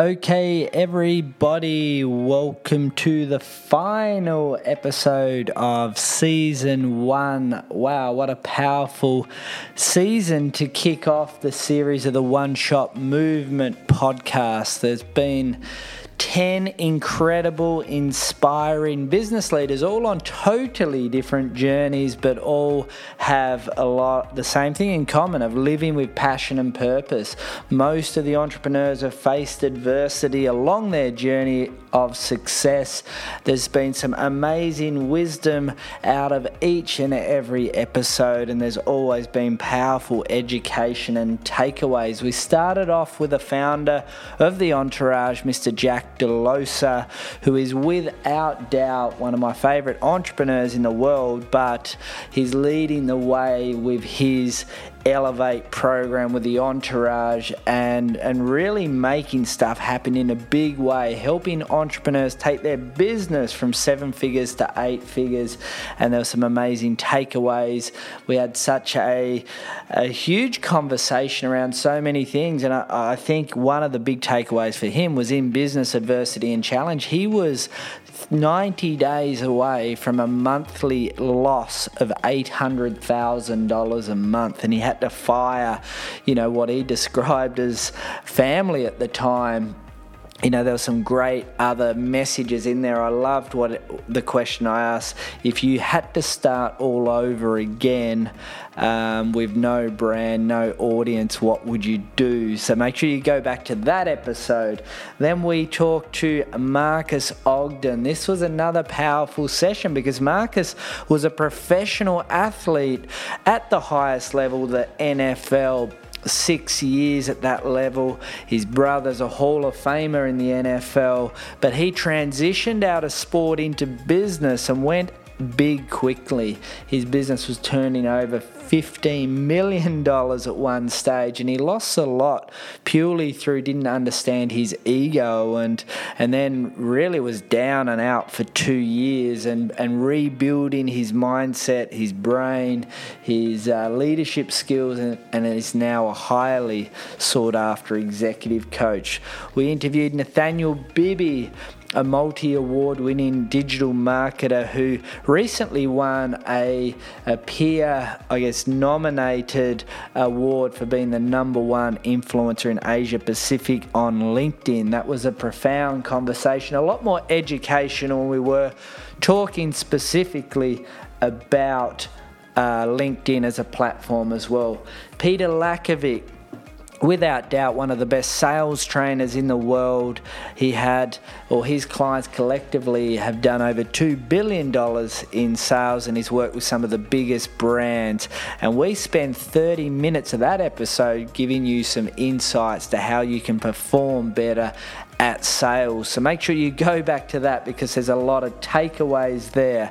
Okay, everybody, welcome to the final episode of season one. Wow, what a powerful season to kick off the series of the One Shot Movement podcast. There's been 10 incredible, inspiring business leaders, all on totally different journeys, but all have a lot the same thing in common of living with passion and purpose. Most of the entrepreneurs have faced adversity along their journey of success. There's been some amazing wisdom out of each and every episode, and there's always been powerful education and takeaways. We started off with the founder of the Entourage, Mr. Jack Delosa, who is without doubt one of my favorite entrepreneurs in the world, but he's leading the way with his Elevate program with the entourage and, and really making stuff happen in a big way, helping entrepreneurs take their business from seven figures to eight figures. And there were some amazing takeaways. We had such a, a huge conversation around so many things. And I, I think one of the big takeaways for him was in business adversity and challenge. He was 90 days away from a monthly loss of $800,000 a month. And he had to fire, you know, what he described as family at the time you know, there were some great other messages in there. I loved what it, the question I asked. If you had to start all over again um, with no brand, no audience, what would you do? So make sure you go back to that episode. Then we talked to Marques Ogden. This was another powerful session because Marques was a professional athlete at the highest level, the NFL six years at that level. His brother's a Hall of Famer in the NFL, but he transitioned out of sport into business and went big quickly. His business was turning over $15 million at one stage, and he lost a lot purely through didn't understand his ego and, and then really was down and out for two years and, and rebuilding his mindset, his brain, his uh, leadership skills, and, and is now a highly sought after executive coach. We interviewed Nathaniel Bibby a multi award winning digital marketer who recently won a, a peer, I guess, nominated award for being the number one influencer in Asia Pacific on LinkedIn. That was a profound conversation, a lot more educational. We were talking specifically about uh, LinkedIn as a platform as well. Peter Lakovic without doubt one of the best sales trainers in the world. He had, or his clients collectively have done over $2 billion in sales and he's worked with some of the biggest brands. And we spend 30 minutes of that episode giving you some insights to how you can perform better at sales. So make sure you go back to that because there's a lot of takeaways there.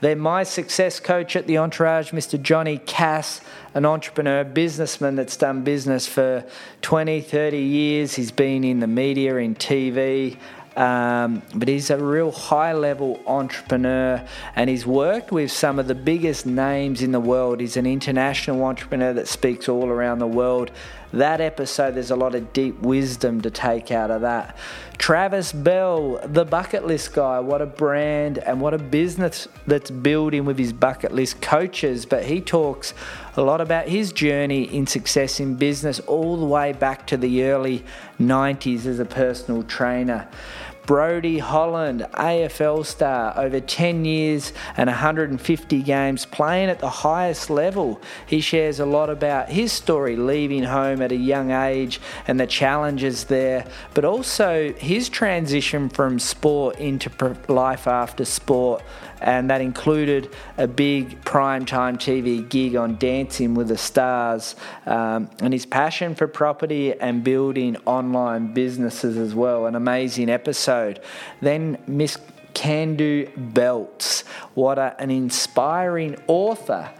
Then my success coach at the Entourage, Mr. Johnny Cass, an entrepreneur, businessman that's done business for 20, 30 years. He's been in the media, in TV, um, but he's a real high level entrepreneur and he's worked with some of the biggest names in the world. He's an international entrepreneur that speaks all around the world. That episode, there's a lot of deep wisdom to take out of that. Travis Bell, the bucket list guy, what a brand and what a business that's building with his bucket list coaches. But he talks a lot about his journey in success in business all the way back to the early 90s as a personal trainer. Brodie Holland, AFL star, over 10 years and 150 games playing at the highest level. He shares a lot about his story leaving home at a young age and the challenges there, but also his transition from sport into life after sport and that included a big primetime TV gig on Dancing with the Stars, um, and his passion for property and building online businesses as well. An amazing episode. Then Miss Candu Belts, what a, an inspiring author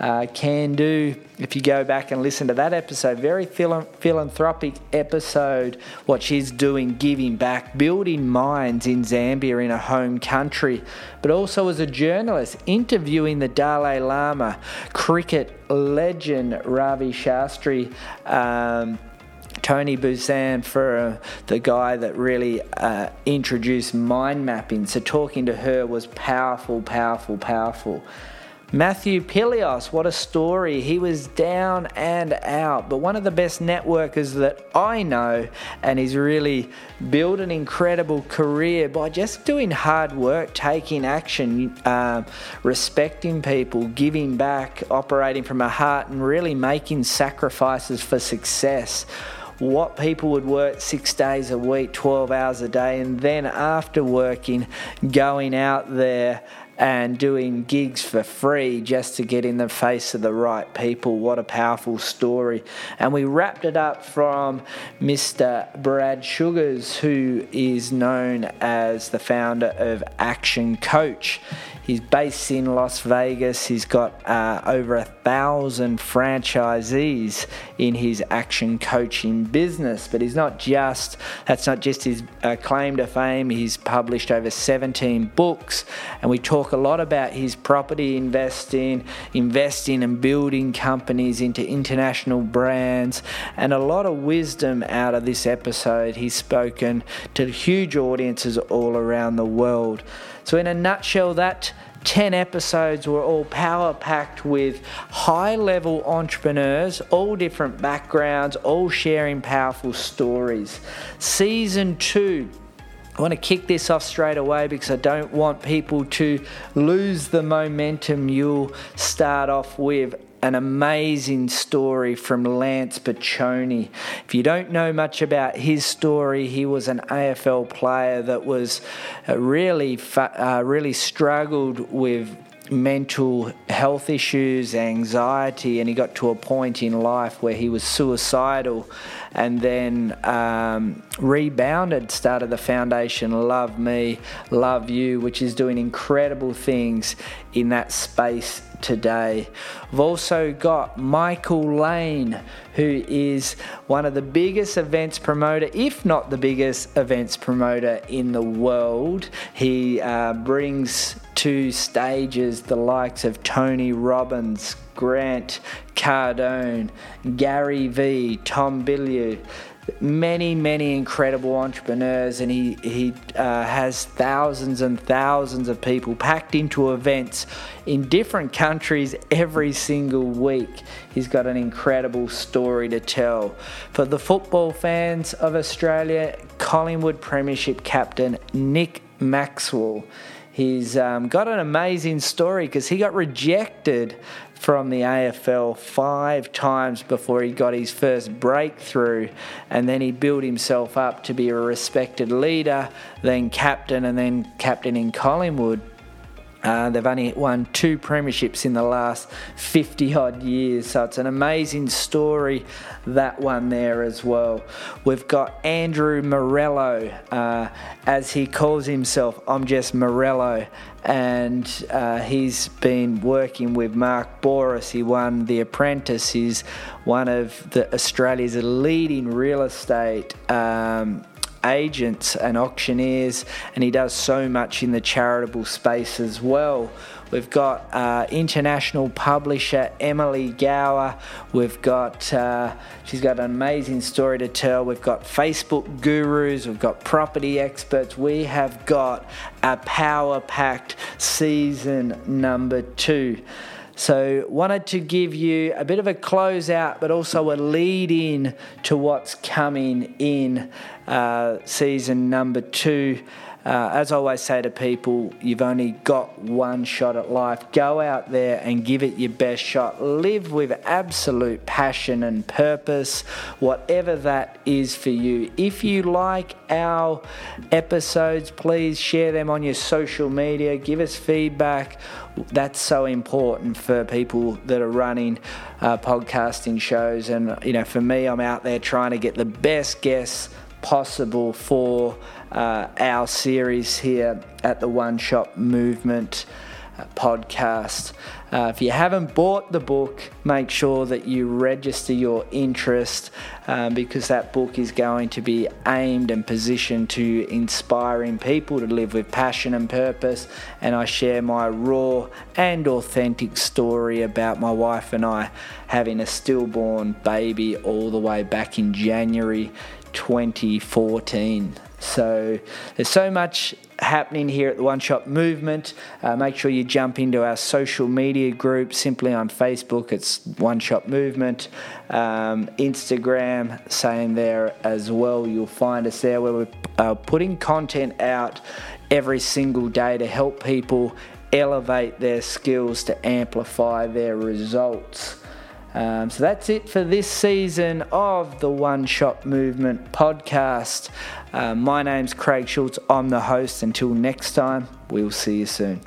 uh, can do. If you go back and listen to that episode, very philanthropic episode, what she's doing, giving back, building minds in Zambia in a home country, but also as a journalist, interviewing the Dalai Lama, cricket legend Ravi Shastri. Um, Tony Buzan for uh, the guy that really uh, introduced mind mapping. So talking to her was powerful, powerful, powerful. Matthew Pilios, what a story. He was down and out, but one of the best networkers that I know, and he's really built an incredible career by just doing hard work, taking action, uh, respecting people, giving back, operating from a heart, and really making sacrifices for success what people would work six days a week, 12 hours a day, and then after working, going out there and doing gigs for free just to get in the face of the right people. What a powerful story. And we wrapped it up from Mr. Brad Sugars, who is known as the founder of Action Coach. He's based in Las Vegas. He's got uh, over a thousand franchisees in his action coaching business. But he's not just, that's not just his uh, claim to fame. He's published over 17 books. And we talk a lot about his property investing, investing and building companies into international brands, and a lot of wisdom out of this episode. He's spoken to huge audiences all around the world. So, in a nutshell, that 10 episodes were all power packed with high level entrepreneurs, all different backgrounds, all sharing powerful stories. Season 2 I want to kick this off straight away because I don't want people to lose the momentum you'll start off with an amazing story from Lance Picioane. If you don't know much about his story, he was an AFL player that was uh, really, uh, really struggled with mental health issues, anxiety, and he got to a point in life where he was suicidal and then um, rebounded, started the foundation Love Me, Love You, which is doing incredible things in that space today. We've also got Michael Lane, who is one of the biggest events promoter, if not the biggest events promoter in the world. He uh, brings to stages the likes of Tony Robbins, Grant Cardone, Gary Vee, Tom Bilyeu, many, many incredible entrepreneurs, and he he uh, has thousands and thousands of people packed into events in different countries every single week. He's got an incredible story to tell. For the football fans of Australia, Collingwood Premiership captain Nick Maxwell. He's um, got an amazing story because he got rejected from the AFL five times before he got his first breakthrough, and then he built himself up to be a respected leader, then captain, and then captain in Collingwood. Uh, they've only won two premierships in the last 50 odd years, so it's an amazing story, that one there as well. We've got Andrew Morello, uh, as he calls himself, I'm just Morello, and uh, he's been working with Mark Bouris. He won The Apprentice, he's one of the Australia's leading real estate. Um, agents and auctioneers, and he does so much in the charitable space as well. We've got uh, international publisher Emily Gower. We've got uh, she's got an amazing story to tell. We've got Facebook gurus. We've got property experts. We have got a power-packed season number two. So, wanted to give you a bit of a closeout, but also a lead in to what's coming in uh, season number two. Uh, as I always say to people, you've only got one shot at life. Go out there and give it your best shot. Live with absolute passion and purpose, whatever that is for you. If you like our episodes, please share them on your social media. Give us feedback. That's so important for people that are running uh, podcasting shows. And, you know, for me, I'm out there trying to get the best guests possible for uh, our series here at the One Shot Movement. podcast. Uh, if you haven't bought the book, make sure that you register your interest um, because that book is going to be aimed and positioned to inspiring people to live with passion and purpose. And I share my raw and authentic story about my wife and I having a stillborn baby all the way back in January 2014. So there's so much happening here at the One Shot Movement. Uh, make sure you jump into our social media group simply on Facebook. It's One Shot Movement. Um, Instagram, same there as well. You'll find us there where we're uh, putting content out every single day to help people elevate their skills to amplify their results. Um, so that's it for this season of the One Shot Movement podcast. Uh, my name's Craig Schultz. I'm the host. Until next time, we'll see you soon.